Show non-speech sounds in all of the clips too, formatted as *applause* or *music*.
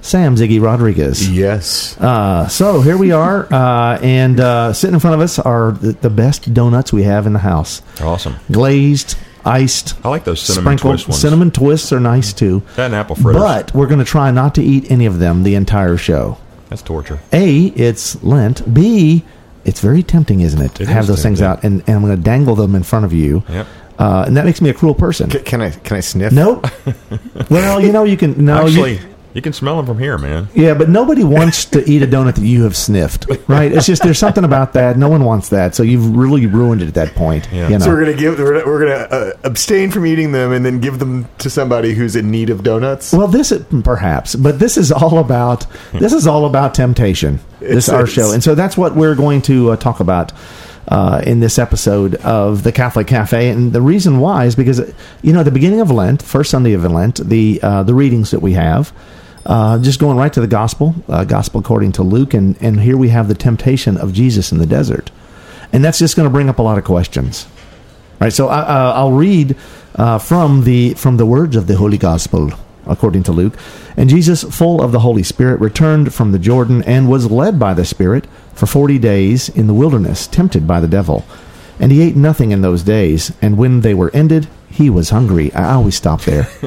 Sam Ziggy Rodriguez. Yes. Uh, so here we are, uh, and uh, sitting in front of us are the, the best donuts we have in the house. Awesome. Glazed, iced, I like those cinnamon sprinkled. twist ones. Cinnamon twists are nice too. That and apple fritters. But we're going to try not to eat any of them the entire show. That's torture. A, it's Lent. B, it's very tempting, isn't it? to It have is those things out, and, and I'm going to dangle them in front of you. Yep. Uh, and that makes me a cruel person. C- can I can I sniff? Nope. *laughs* well, you know, you can. No, Actually, you, you, can smell them from here, man. yeah, but nobody wants to eat a donut that you have sniffed, right? It's just there's something about that. No one wants that, so you've really ruined it at that point. Yeah. You know? So we're gonna give we're gonna, we're gonna uh, abstain from eating them and then give them to somebody who's in need of donuts. well, this is, perhaps, but this is all about this is all about temptation. This is our show, and so that's what we're going to uh, talk about. Uh, in this episode of the Catholic Cafe, and the reason why is because you know at the beginning of Lent, first Sunday of Lent, the uh, the readings that we have, uh, just going right to the Gospel, uh, Gospel according to Luke, and and here we have the temptation of Jesus in the desert, and that's just going to bring up a lot of questions. Right, so I, uh, I'll read uh, from the from the words of the Holy Gospel according to Luke. And Jesus, full of the Holy Spirit, returned from the Jordan and was led by the Spirit for forty days in the wilderness, tempted by the devil. And he ate nothing in those days. And when they were ended, he was hungry. I always stop there. *laughs*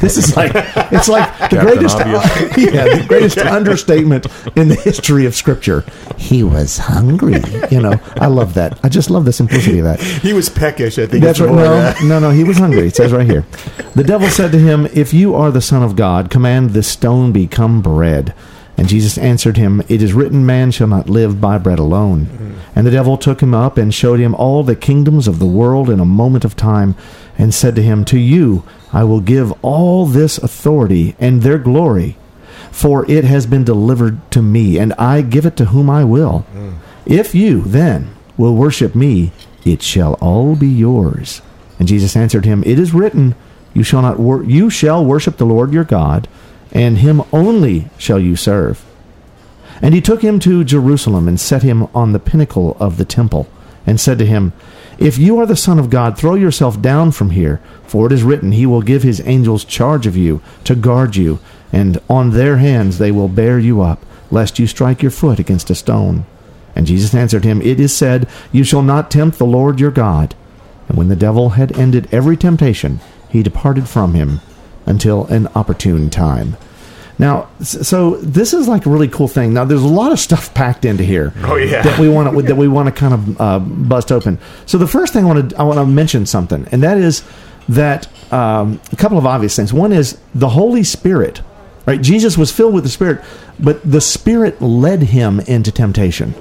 this is like it's like the Captain greatest, *laughs* yeah, the greatest understatement in the history of Scripture. He was hungry. You know, I love that. I just love the simplicity of that. He was peckish. I think. That's right. No, no, no. He was hungry. It says right here. The devil said to him, If you are the Son of God, command this stone become bread. And Jesus answered him, It is written, Man shall not live by bread alone. Mm. And the devil took him up and showed him all the kingdoms of the world in a moment of time, and said to him, To you I will give all this authority and their glory, for it has been delivered to me, and I give it to whom I will. Mm. If you, then, will worship me, it shall all be yours. And Jesus answered him, It is written, You shall not wor- you shall worship the Lord your God, and him only shall you serve. And he took him to Jerusalem and set him on the pinnacle of the temple, and said to him, If you are the Son of God, throw yourself down from here, for it is written, He will give His angels charge of you, to guard you, and on their hands they will bear you up, lest you strike your foot against a stone. And Jesus answered him, It is said, You shall not tempt the Lord your God. And when the devil had ended every temptation, he departed from him until an opportune time. Now, so this is like a really cool thing. Now, there's a lot of stuff packed into here. *laughs* Oh, yeah. that we want to that we want to kind of uh, bust open. So the first thing I want to I want to mention something, and that is that um, a couple of obvious things. One is the Holy Spirit. Right, Jesus was filled with the Spirit, but the Spirit led him into temptation.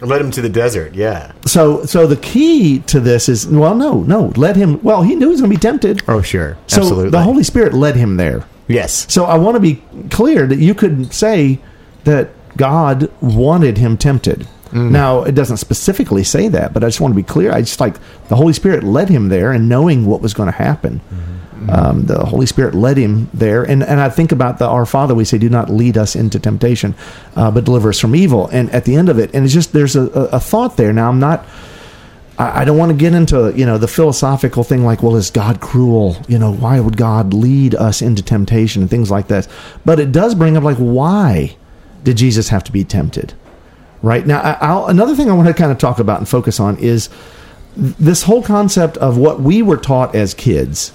Led him to the desert. Yeah. So, so the key to this is well, no, no, let him. Well, he knew he was going to be tempted. Oh, sure. So Absolutely. the Holy Spirit led him there. yes. So I want to be clear that you could say that God wanted him tempted. Mm. Now it doesn't specifically say that, but I just want to be clear. I just like the Holy Spirit led him there, and knowing what was going to happen, mm-hmm. Um, the Holy Spirit led him there. And and I think about the Our Father. We say, "Do not lead us into temptation, uh, but deliver us from evil." And at the end of it, and it's just there's a, a, thought there. Now I'm not. I don't want to get into you know the philosophical thing like, well, is God cruel? You know, why would God lead us into temptation and things like that? But it does bring up like, why did Jesus have to be tempted? Right now, I'll, another thing I want to kind of talk about and focus on is this whole concept of what we were taught as kids,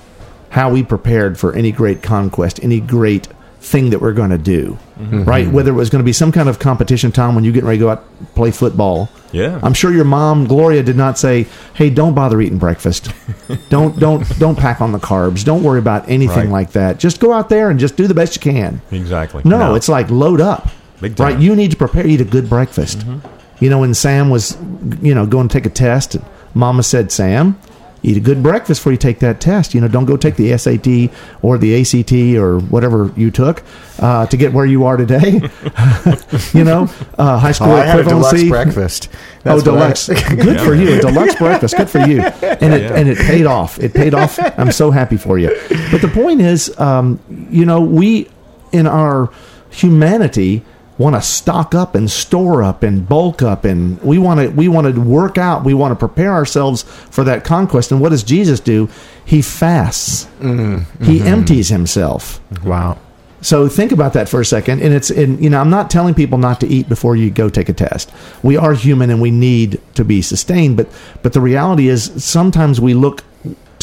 how we prepared for any great conquest, any great thing that we're going to do, mm-hmm. right? Whether it was going to be some kind of competition time when you get ready to go out play football. Yeah. I'm sure your mom Gloria did not say, "Hey, don't bother eating breakfast. *laughs* don't don't don't pack on the carbs. Don't worry about anything Right. like that. Just go out there and just do the best you can." Exactly. No, it's like load up. Big time. Right, you need to prepare eat a good breakfast. Mm-hmm. You know, when Sam was, you know, going to take a test, Mama said, "Sam, eat a good breakfast before you take that test. You know, don't go take the SAT or the ACT or whatever you took uh, to get where you are today. *laughs* you know, uh, high school Oh, I had a deluxe equivalency. breakfast. oh, That's what I- deluxe! *laughs* Good for you, a deluxe breakfast. Good for you, and it and it paid off. It paid off. I'm so happy for you. But the point is, um, you know, we in our humanity want to stock up and store up and bulk up and we want to we want to work out we want to prepare ourselves for that conquest. And what does jesus do? He fasts. Mm-hmm. He empties himself. Wow. so think about that for a second, and it's and you know I'm not telling people not to eat before you go take a test. We are human and we need to be sustained, but but the reality is sometimes we look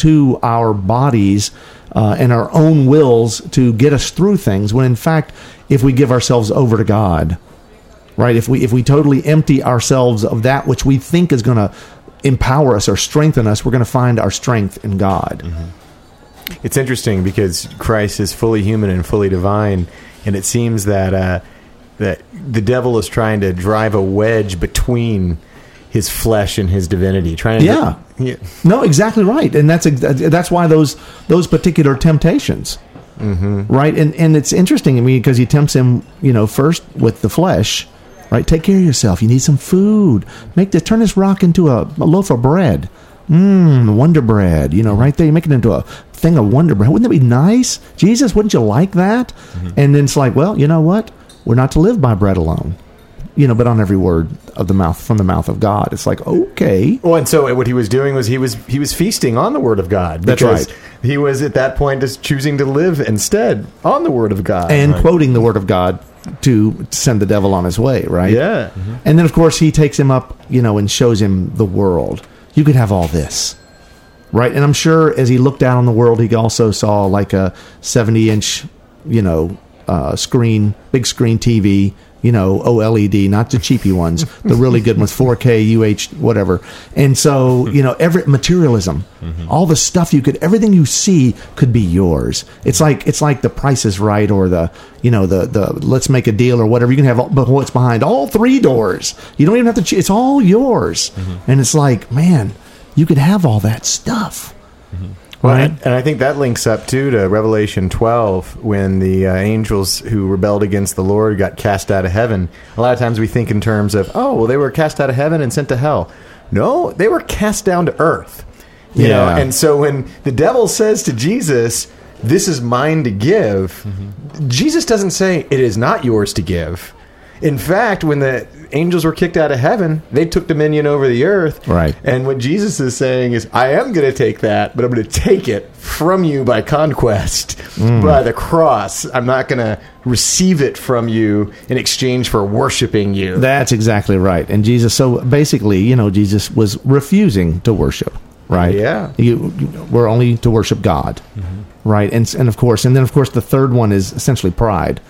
to our bodies uh, and our own wills to get us through things. When in fact, if we give ourselves over to God, right? If we if we totally empty ourselves of that which we think is going to empower us or strengthen us, we're going to find our strength in God. It's interesting because Christ is fully human and fully divine, and it seems that uh, that the devil is trying to drive a wedge between his flesh and his divinity. Trying to Yeah. yeah. No, exactly right, and that's that's why those those particular temptations, mm-hmm. right? And and it's interesting. I mean, because he tempts him, you know, first with the flesh, right? Take care of yourself. You need some food. Make this turn this rock into a, a loaf of bread. Mmm, Wonder Bread. You know, right there, you make it into a thing of Wonder Bread. Wouldn't that be nice, Jesus? Wouldn't you like that? Mm-hmm. And then it's like, well, you know what? We're not to live by bread alone, you know, but on every word of the mouth from the mouth of God. It's like, okay, Well, and so what he was doing was he was he was feasting on the Word of God. That's right. He was at that point just choosing to live instead on the Word of God. and quoting the word of God to send the devil on his way, right? yeah, And then, of course, he takes him up, you know, and shows him the world. You could have all this, right? And I'm sure as he looked down on the world, he also saw like a 70 inch, you know, uh, screen, big screen TV, you know, OLED, not the cheapy ones, *laughs* the really good ones, 4K, UH, whatever. And so, you know, every materialism, all the stuff you could, everything you see could be yours. It's like it's like the Price is Right or the, you know, the the Let's Make a Deal or whatever. You can have, all, but what's behind all three doors? You don't even have to. It's all yours. And it's like, man, you could have all that stuff. Well, Right. and, I think that links up too to Revelation 12 when the uh, angels who rebelled against the Lord got cast out of heaven. A lot of times we think in terms of, oh, well, they were cast out of heaven and sent to hell. No, they were cast down to earth. You know, Yeah. and so when the devil says to Jesus, "This is mine to give," Jesus doesn't say it is not yours to give. In fact, when the angels were kicked out of heaven, they took dominion over the earth. Right. And what Jesus is saying is, I am going to take that, but I'm going to take it from you by conquest, mm. by the cross. I'm not going to receive it from you in exchange for worshiping you. That's exactly right. And Jesus, so basically, you know, Jesus was refusing to worship, right? Yeah. You, we're only to worship God, mm-hmm. right? And and of course, and then of course, the third one is essentially pride.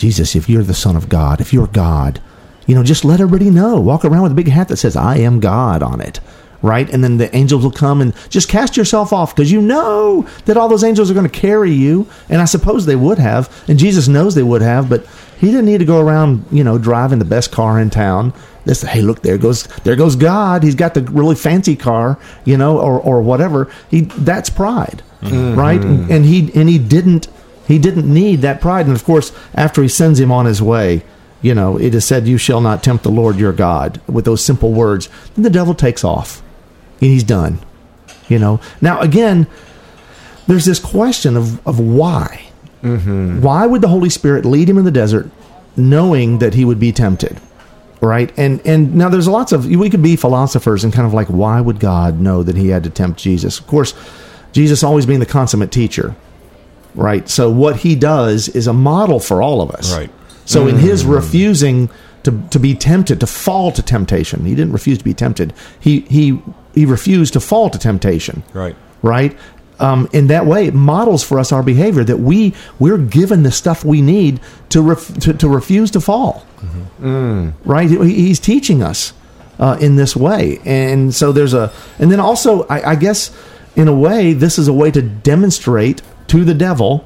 Jesus, if you're the Son of God, if you're God, you know, just let everybody know. Walk around with a big hat that says "I am God" on it. Right, and then the angels will come and just cast yourself off because you know that all those angels are going to carry you, and I suppose they would have, and Jesus knows they would have, but he didn't need to go around, you know, driving the best car in town. This, hey, look, there goes, there goes God. He's got the really fancy car, you know, or or whatever. He that's pride, mm-hmm. right? And, and he and he didn't he didn't need that pride. And of course, after he sends him on his way, you know, it is said, "You shall not tempt the Lord your God." With those simple words, then the devil takes off, and he's done. You know. Now again, there's this question of of why. Mm-hmm. Why would the Holy Spirit lead him in the desert, knowing that he would be tempted? Right, and and now there's lots of we could be philosophers and kind of like why would God know that he had to tempt Jesus? Of course, Jesus always being the consummate teacher, right? So what he does is a model for all of us. Right. So in his refusing to, to be tempted, to fall to temptation, he didn't refuse to be tempted. He he he refused to fall to temptation. Right. Right. Um, in that way, it models for us our behavior that we we're given the stuff we need to ref, to, to refuse to fall. Right. He- He's teaching us uh, in this way, and so there's a and then also I, I guess in a way this is a way to demonstrate to the devil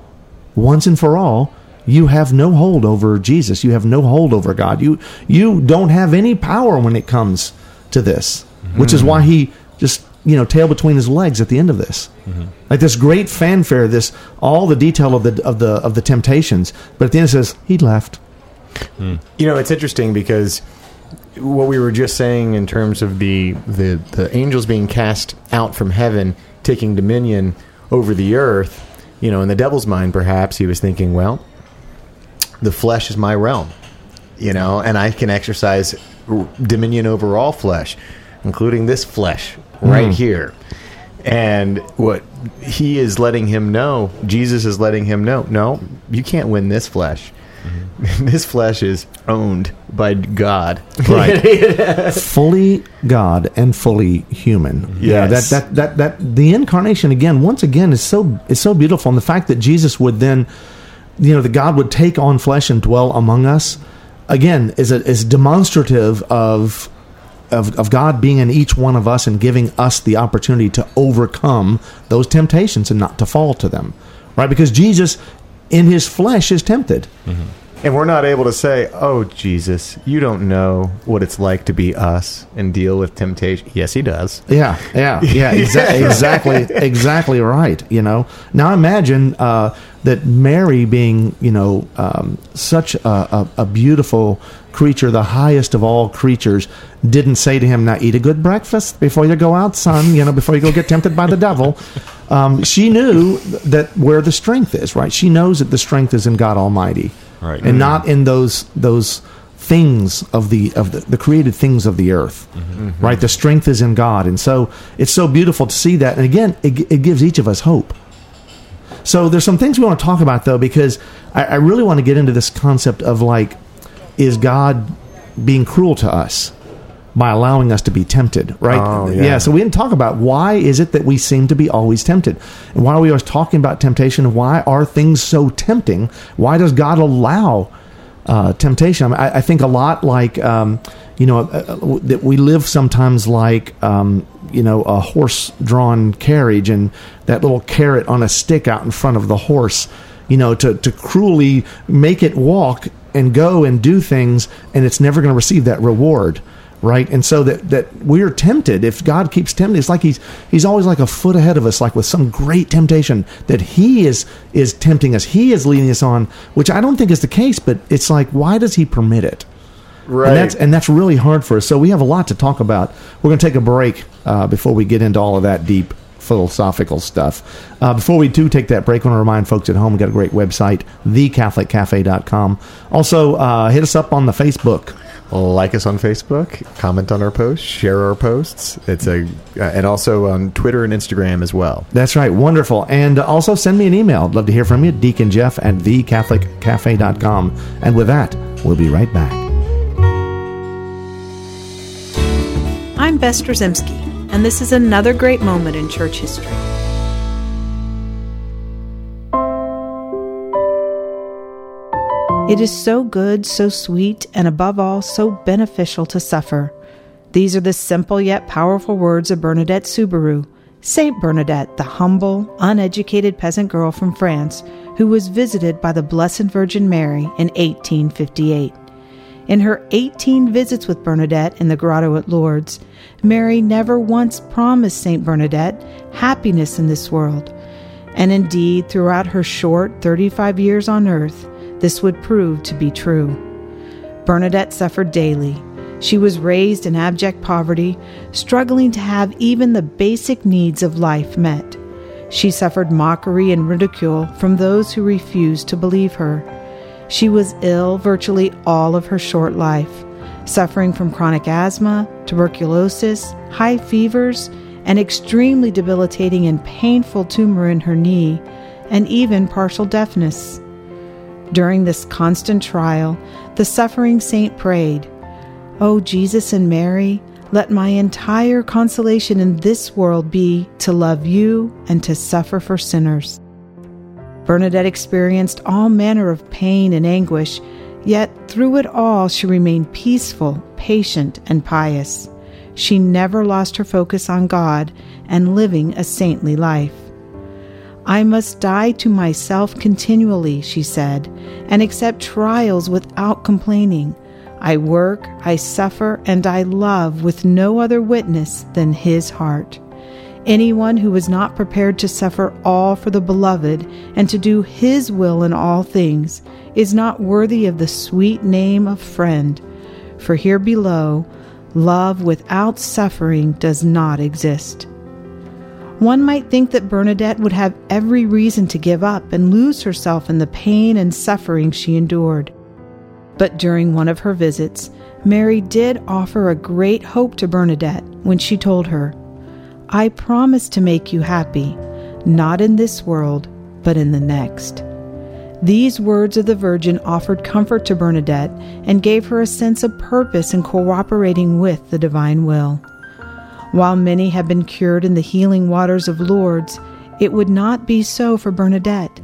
once and for all you have no hold over Jesus. You have no hold over God. You you don't have any power when it comes to this, which is why he just you know tail between his legs at the end of this. Like this great fanfare, this all the detail of the of the of the temptations, but at the end it says he left. You know, it's interesting because what we were just saying in terms of the, the, the angels being cast out from heaven, taking dominion over the earth, you know, in the devil's mind, perhaps he was thinking, well, the flesh is my realm, you know, and I can exercise dominion over all flesh, including this flesh right hmm. here. And what he is letting him know, Jesus is letting him know, no, you can't win this flesh. *laughs* this flesh is owned by God. Right. *laughs* fully God and fully human. Yeah, Yes. that, that that that the incarnation again, once again, is so is so beautiful, and the fact that Jesus would then, you know, that God would take on flesh and dwell among us, again, is a, is demonstrative of. Of, of God being in each one of us and giving us the opportunity to overcome those temptations and not to fall to them, right? Because Jesus, in his flesh, is tempted. Mm-hmm. And we're not able to say, "Oh, Jesus, you don't know what it's like to be us and deal with temptation." Yes, he does. Yeah, yeah, *laughs* yeah, exa- exactly, exactly right. You know, now imagine uh, that Mary, being you know um, such a, a, a beautiful creature, the highest of all creatures, didn't say to him, "Now eat a good breakfast before you go out, son. You know, before you go get tempted by the devil." Um, she knew that where the strength is. Right? She knows that the strength is in God Almighty, Right. and not in those those things of the of the, the created things of the earth. Mm-hmm. Mm-hmm. Right? The strength is in god. And so it's so beautiful to see that. And again it, it gives each of us hope. So there's some things we want to talk about though because I, I really want to get into this concept of like is god being cruel to us by allowing us to be tempted right Oh, yeah. so we didn't talk about why is it that we seem to be always tempted and why are we always talking about temptation why are things so tempting why does god allow uh, temptation. I, mean, I, I think a lot like um, you know uh, uh, that we live sometimes like um, you know a horse-drawn carriage and that little carrot on a stick out in front of the horse. You know to to cruelly make it walk and go and do things, and it's never going to receive that reward. Right, and so that that we're tempted. If God keeps tempting, it's like he's he's always like a foot ahead of us, like with some great temptation that He is is tempting us. He is leading us on, which I don't think is the case. But it's like, why does He permit it? Right. And that's and that's really hard for us. So we have a lot to talk about. We're going to take a break uh, before we get into all of that deep philosophical stuff. Uh, before we do take that break, I want to remind folks at home we got a great website, thecatholiccafe.com. Also, uh, hit us up on the Facebook. Like us on Facebook, comment on our posts, share our posts. It's a uh, and also on Twitter and Instagram as well. That's right. Wonderful. And also send me an email. I'd love to hear from you. Deacon Jeff at thecatholiccafe.com. And with that, we'll be right back. I'm Bess Drzymski, and this is another great moment in church history. It is so good, so sweet, and above all, so beneficial to suffer. These are the simple yet powerful words of Bernadette Soubirous, Saint Bernadette, the humble, uneducated peasant girl from France who was visited by the Blessed Virgin Mary in 1858. In her 18 visits with Bernadette in the grotto at Lourdes, Mary never once promised St. Bernadette happiness in this world. And indeed, throughout her short 35 years on earth, this would prove to be true. Bernadette suffered daily. She was raised in abject poverty, struggling to have even the basic needs of life met. She suffered mockery and ridicule from those who refused to believe her. She was ill virtually all of her short life, suffering from chronic asthma, tuberculosis, high fevers, an extremely debilitating and painful tumor in her knee, and even partial deafness. During this constant trial, the suffering saint prayed, O Jesus and Mary, let my entire consolation in this world be to love you and to suffer for sinners. Bernadette experienced all manner of pain and anguish, yet through it all she remained peaceful, patient, and pious. She never lost her focus on God and living a saintly life. I must die to myself continually, she said, and accept trials without complaining. I work, I suffer, and I love with no other witness than His heart. Anyone who is not prepared to suffer all for the beloved and to do his will in all things is not worthy of the sweet name of friend. For here below, love without suffering does not exist. One might think that Bernadette would have every reason to give up and lose herself in the pain and suffering she endured. But during one of her visits, Mary did offer a great hope to Bernadette when she told her, I promise to make you happy, not in this world, but in the next. These words of the Virgin offered comfort to Bernadette and gave her a sense of purpose in cooperating with the divine will. While many have been cured in the healing waters of Lourdes, it would not be so for Bernadette.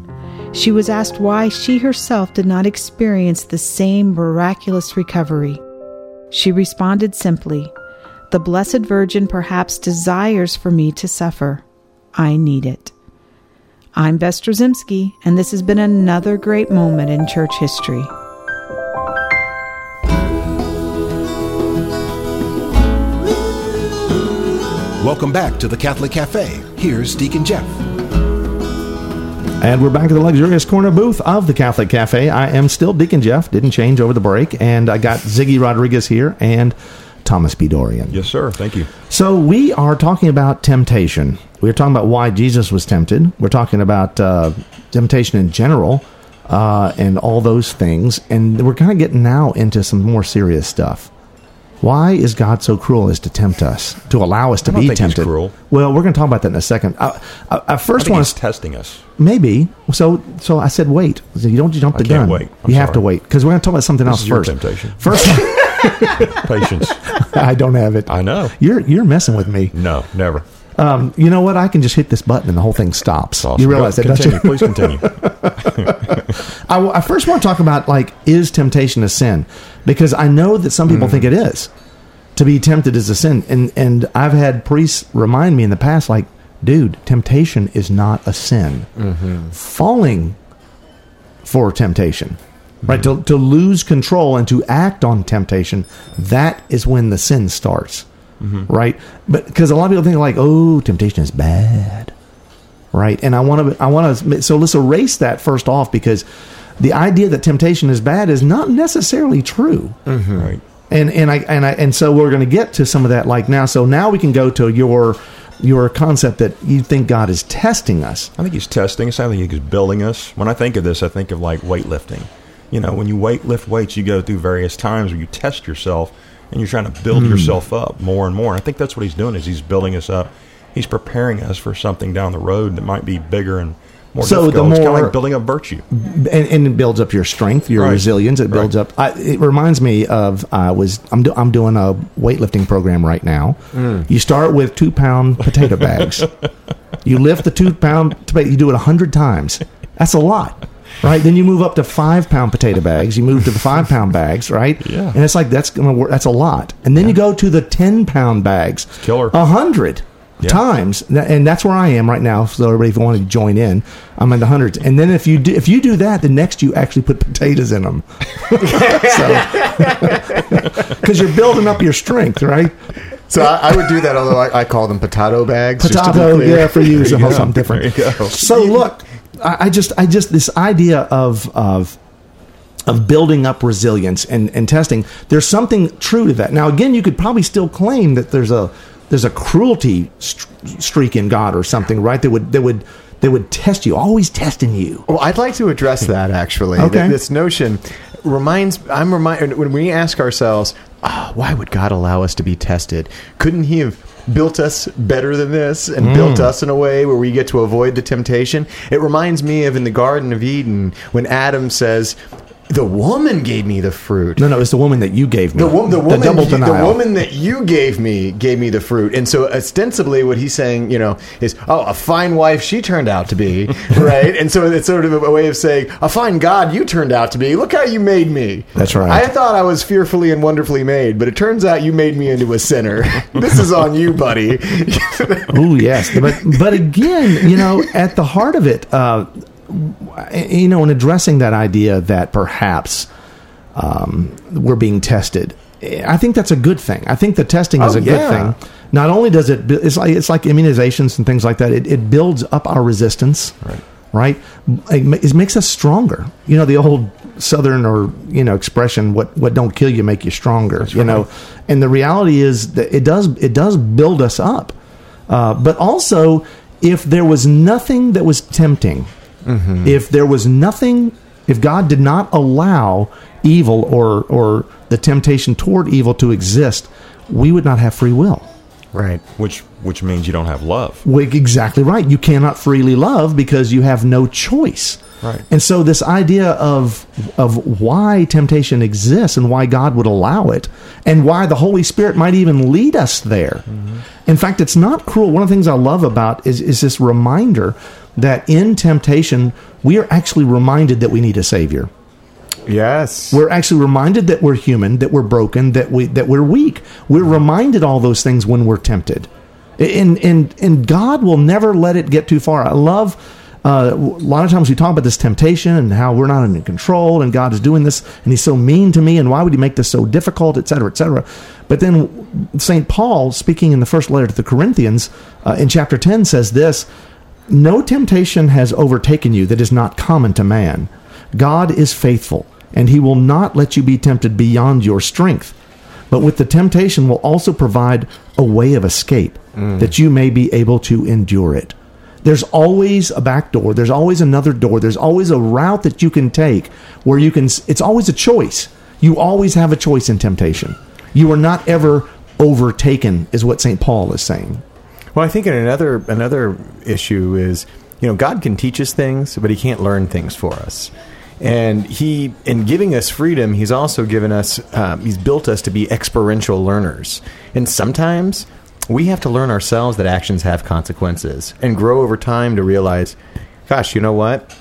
She was asked why she herself did not experience the same miraculous recovery. She responded simply, The Blessed Virgin perhaps desires for me to suffer. I need it. I'm Bess and this has been another great moment in church history. Welcome back to the Catholic Cafe. Here's Deacon Jeff. And we're back to the luxurious corner booth of the Catholic Cafe. I am still Deacon Jeff, didn't change over the break, and I got Ziggy Rodriguez here and Thomas B. Dorian. Yes, sir. Thank you. So we are talking about temptation. We're talking about why Jesus was tempted. We're talking about uh, temptation in general uh, and all those things, and we're kind of getting now into some more serious stuff. Why is God so cruel as to tempt us, to allow us to be tempted? cruel. Well, we're going to talk about that in a second. I, I, I first want to testing us. Maybe. So so I said wait. You don't jump the I gun. wait. I'm you have to wait because we're going to talk about something This else first. temptation. First, *laughs* *laughs* Patience. I don't have it. I know. You're you're messing with me. No, never. Um, you know what? I can just hit this button and the whole thing stops. Awesome. You realize Go- that, don't you? Please continue. *laughs* *laughs* I, I first want to talk about like is temptation a sin because I know that some people mm. think it is. To be tempted is a sin, and and I've had priests remind me in the past, like, dude, temptation is not a sin. Mm-hmm. Falling for temptation, right? Mm. To to lose control and to act on temptation, that is when the sin starts, Mm-hmm. right? But because a lot of people think like, oh, temptation is bad right? And I want to, I want to, so let's erase that first off because the idea that temptation is bad is not necessarily true. Mm-hmm. Right. And and I and I and so we're going to get to some of that like now. So now we can go to your your concept that you think God is testing us. I think he's testing us. I think he's building us. When I think of this, I think of like weightlifting. You know, when you weight lift weights, you go through various times where you test yourself and you're trying to build hmm. yourself up more and more. And I think that's what he's doing is he's building us up. He's preparing us for something down the road that might be bigger and more So the difficult. it's kind of more- like building up virtue. and, and it builds up your strength, your Right. resilience. It builds Right. up. I, it reminds me of I was I'm do, I'm doing a weightlifting program right now. Hmm. You start with two pound potato bags. *laughs* you lift the two pound potato. You do it a hundred times. That's a lot. Right, then you move up to five pound potato bags. You move to the five pound bags, right? *laughs* Yeah. and it's like that's gonna work. That's a lot. And then you go to the ten pound bags. killer. A hundred Yeah. times, and that's where I am right now. So everybody, if you want to join in, I'm in the hundreds. And then if you do, if you do that, the next you actually put potatoes in them, because *laughs* *laughs* you're building up your strength, right? So I, I would do that, although I, I call them potato bags. just to be Potato, clear. yeah, for you is There you go. something different. There you go. So look, I, I just, I just this idea of of of building up resilience and, and testing. There's something true to that. Now, again, you could probably still claim that there's a there's a cruelty st- streak in God or something, right? That would that would that would test you, always testing you. Well, I'd like to address that actually. Okay. Th- This notion reminds I'm reminded when we ask ourselves, "Ah, why would God allow us to be tested? Couldn't He have built us better than this and mm. built us in a way where we get to avoid the temptation? It reminds me of in the Garden of Eden when Adam says, "The woman gave me the fruit." No, no, it's the woman that you gave me. The, wo- the woman, double the denial. woman that you gave me gave me the fruit, and so ostensibly, what he's saying, you know, is, "Oh, a fine wife she turned out to be, *laughs* right?" and so it's sort of a way of saying, "A fine God you turned out to be. Look how you made me." That's right. I thought I was fearfully and wonderfully made, but it turns out you made me into a sinner. *laughs* this is on you, buddy. *laughs* Oh yes, but but again, you know, at the heart of it, uh, you know, in addressing that idea that perhaps um, we're being tested, I think that's a good thing. I think the testing is Oh, a yeah. good thing. Not only does it, it's like it's like immunizations and things like that. It, it builds up our resistance, Right. right? It, makes us stronger. You know the old Southern or you know expression, "What what don't kill you make you stronger." you know, and the reality is that it does it does build us up. Uh, but also, if there was nothing that was tempting, Mm-hmm. if there was nothing, if God did not allow evil or or the temptation toward evil to exist, we would not have free will. Right. Which which means you don't have love. Well, exactly right. You cannot freely love because you have no choice. Right. And so this idea of of why temptation exists and why God would allow it and why the Holy Spirit might even lead us there. Mm-hmm. In fact, it's not cruel. One of the things I love about is is this reminder that in temptation we are actually reminded that we need a savior. Yes. We're actually reminded that we're human, that we're broken, that we that we're weak. We're mm-hmm. reminded all those things when we're tempted, and and and God will never let it get too far. I love. Uh, a lot of times we talk about this temptation and how we're not in control and God is doing this and he's so mean to me and why would he make this so difficult, et cetera, et cetera. But then St. Paul, speaking in the first letter to the Corinthians uh, in chapter 10, says this No temptation has overtaken you that is not common to man. God is faithful, and he will not let you be tempted beyond your strength. But with the temptation will also provide a way of escape that you may be able to endure it. There's always a back door, there's always another door, there's always a route that you can take where you can it's always a choice. You always have a choice in temptation. You are not ever overtaken is what St. Paul is saying. Well, I think another another issue is, you know, God can teach us things, but He can't learn things for us. And He, in giving us freedom, He's also given us, um, He's built us to be experiential learners. And sometimes we have to learn ourselves that actions have consequences and grow over time to realize, gosh, you know what?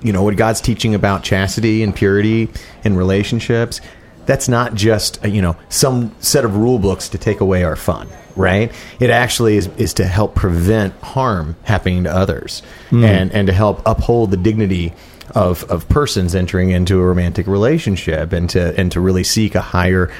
you know what God's teaching about chastity and purity in relationships that's not just uh, you know some set of rule books to take away our fun right it actually is, is to help prevent harm happening to others and and to help uphold the dignity of of persons entering into a romantic relationship and to and to really seek a higher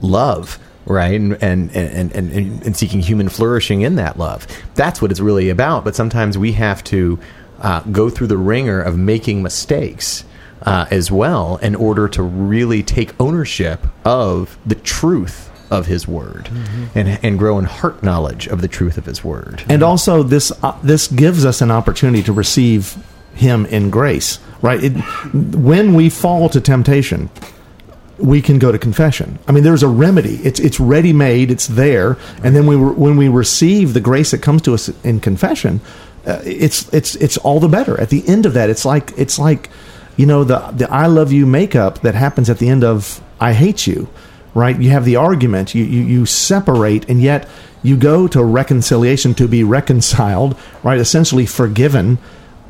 love right? And and, and and and seeking human flourishing in that love. That's what it's really about. But sometimes we have to uh, go through the wringer of making mistakes uh, as well in order to really take ownership of the truth of his word and and grow in heart knowledge of the truth of his word. And also this uh, this gives us an opportunity to receive him in grace right? It, when we fall to temptation we can go to confession i mean there's a remedy it's it's ready made it's there and then we re- when we receive the grace that comes to us in confession uh, it's it's it's all the better at the end of that it's like it's like you know the the i love you makeup that happens at the end of i hate you right? You have the argument, you, you, you separate, and yet you go to reconciliation to be reconciled, right? Essentially forgiven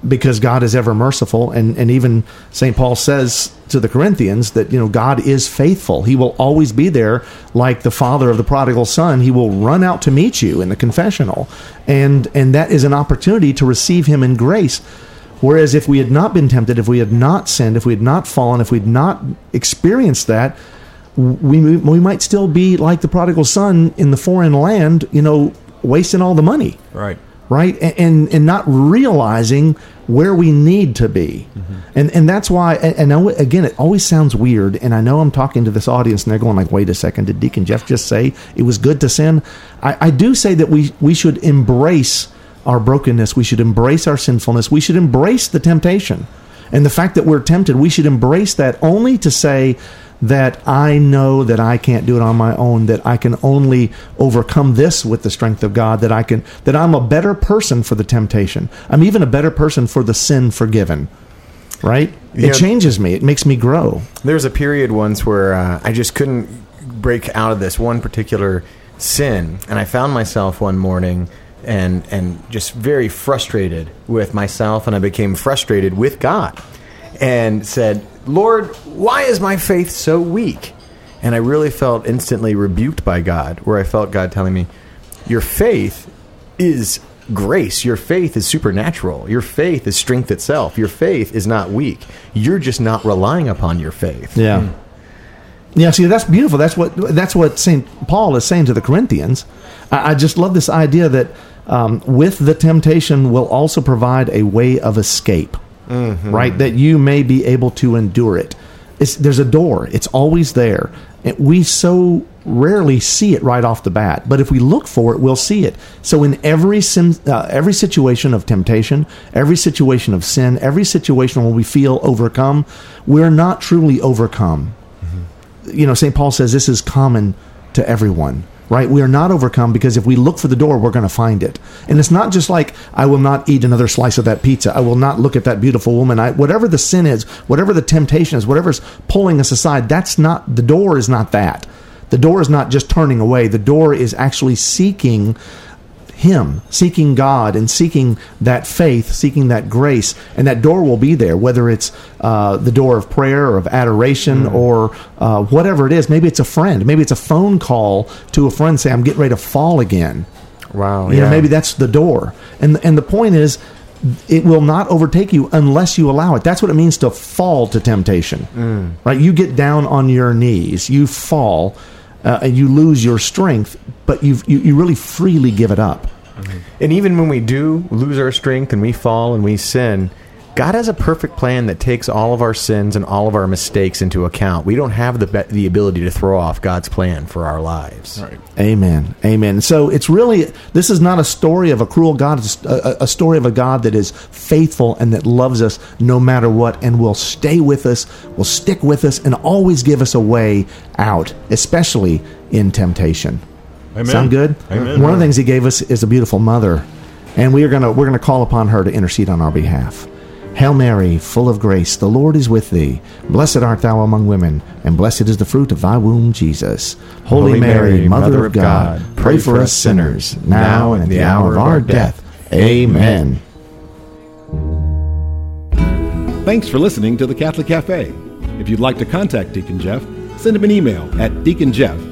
because God is ever merciful. And, and even St. Paul says to the Corinthians that, you know, God is faithful. He will always be there like the father of the prodigal son. He will run out to meet you in the confessional. And, and that is an opportunity to receive him in grace. Whereas if we had not been tempted, if we had not sinned, if we had not fallen, if we had not experienced that, we we might still be like the prodigal son in the foreign land, you know, wasting all the money, Right. Right, and and, and not realizing where we need to be, mm-hmm. and and that's why. And, and I- again, it always sounds weird, and I know I'm talking to this audience, and they're going like, "Wait a second, did Deacon Jeff just say it was good to sin?" I, I do say that we we should embrace our brokenness, we should embrace our sinfulness, we should embrace the temptation. And the fact that we're tempted, we should embrace that only to say that I know that I can't do it on my own, that I can only overcome this with the strength of God, that I can that I'm a better person for the temptation. I'm even a better person for the sin forgiven. Right? It changes me. It makes me grow. There was a period once where uh, I just couldn't break out of this one particular sin, and I found myself one morning and and just very frustrated with myself, and I became frustrated with God, and said, "Lord, why is my faith so weak?" And I really felt instantly rebuked by God, where I felt God telling me, "Your faith is." Grace, your faith is supernatural. Your faith is strength itself. Your faith is not weak. You're just not relying upon your faith. Yeah. Yeah, see, that's beautiful. That's what that's what Saint Paul is saying to the Corinthians. I, I just love this idea that um, with the temptation will also provide a way of escape, right? That you may be able to endure it. It's, there's a door. It's always there. And we so rarely see it right off the bat, but if we look for it, we'll see it. So in every sim, uh, every situation of temptation, every situation of sin, every situation where we feel overcome, we're not truly overcome you know, St. Paul says this is common to everyone, right? We are not overcome because if we look for the door, we're going to find it. And it's not just like, I will not eat another slice of that pizza. I will not look at that beautiful woman. I, whatever the sin is, whatever the temptation is, whatever's pulling us aside, that's not, the door is not that. The door is not just turning away. The door is actually seeking him, seeking God and seeking that faith, seeking that grace, and that door will be there, whether it's uh, the door of prayer or of adoration or uh, whatever it is. Maybe it's a friend. Maybe it's a phone call to a friend say, I'm getting ready to fall again. Wow. You know, maybe that's the door. And and the point is, it will not overtake you unless you allow it. That's what it means to fall to temptation. Right? You get down on your knees, you fall, uh, and you lose your strength, but you've, you you really freely give it up. And even when we do lose our strength and we fall and we sin, God has a perfect plan that takes all of our sins and all of our mistakes into account. We don't have the be- the ability to throw off God's plan for our lives. Right. Amen. Amen. So it's really, this is not a story of a cruel God. It's a, a story of a God that is faithful and that loves us no matter what and will stay with us, will stick with us, and always give us a way out, especially in temptation. Amen. Sound good? Amen. One of the things he gave us is a beautiful mother, and we are gonna we're gonna call upon her to intercede on our behalf. Hail Mary, full of grace, the Lord is with thee. Blessed art thou among women, and blessed is the fruit of thy womb, Jesus. Holy, Mary, Mother of God, pray for us sinners, now and at the hour of our death. Amen. Thanks for listening to the Catholic Cafe. If you'd like to contact Deacon Jeff, send him an email at deaconjeff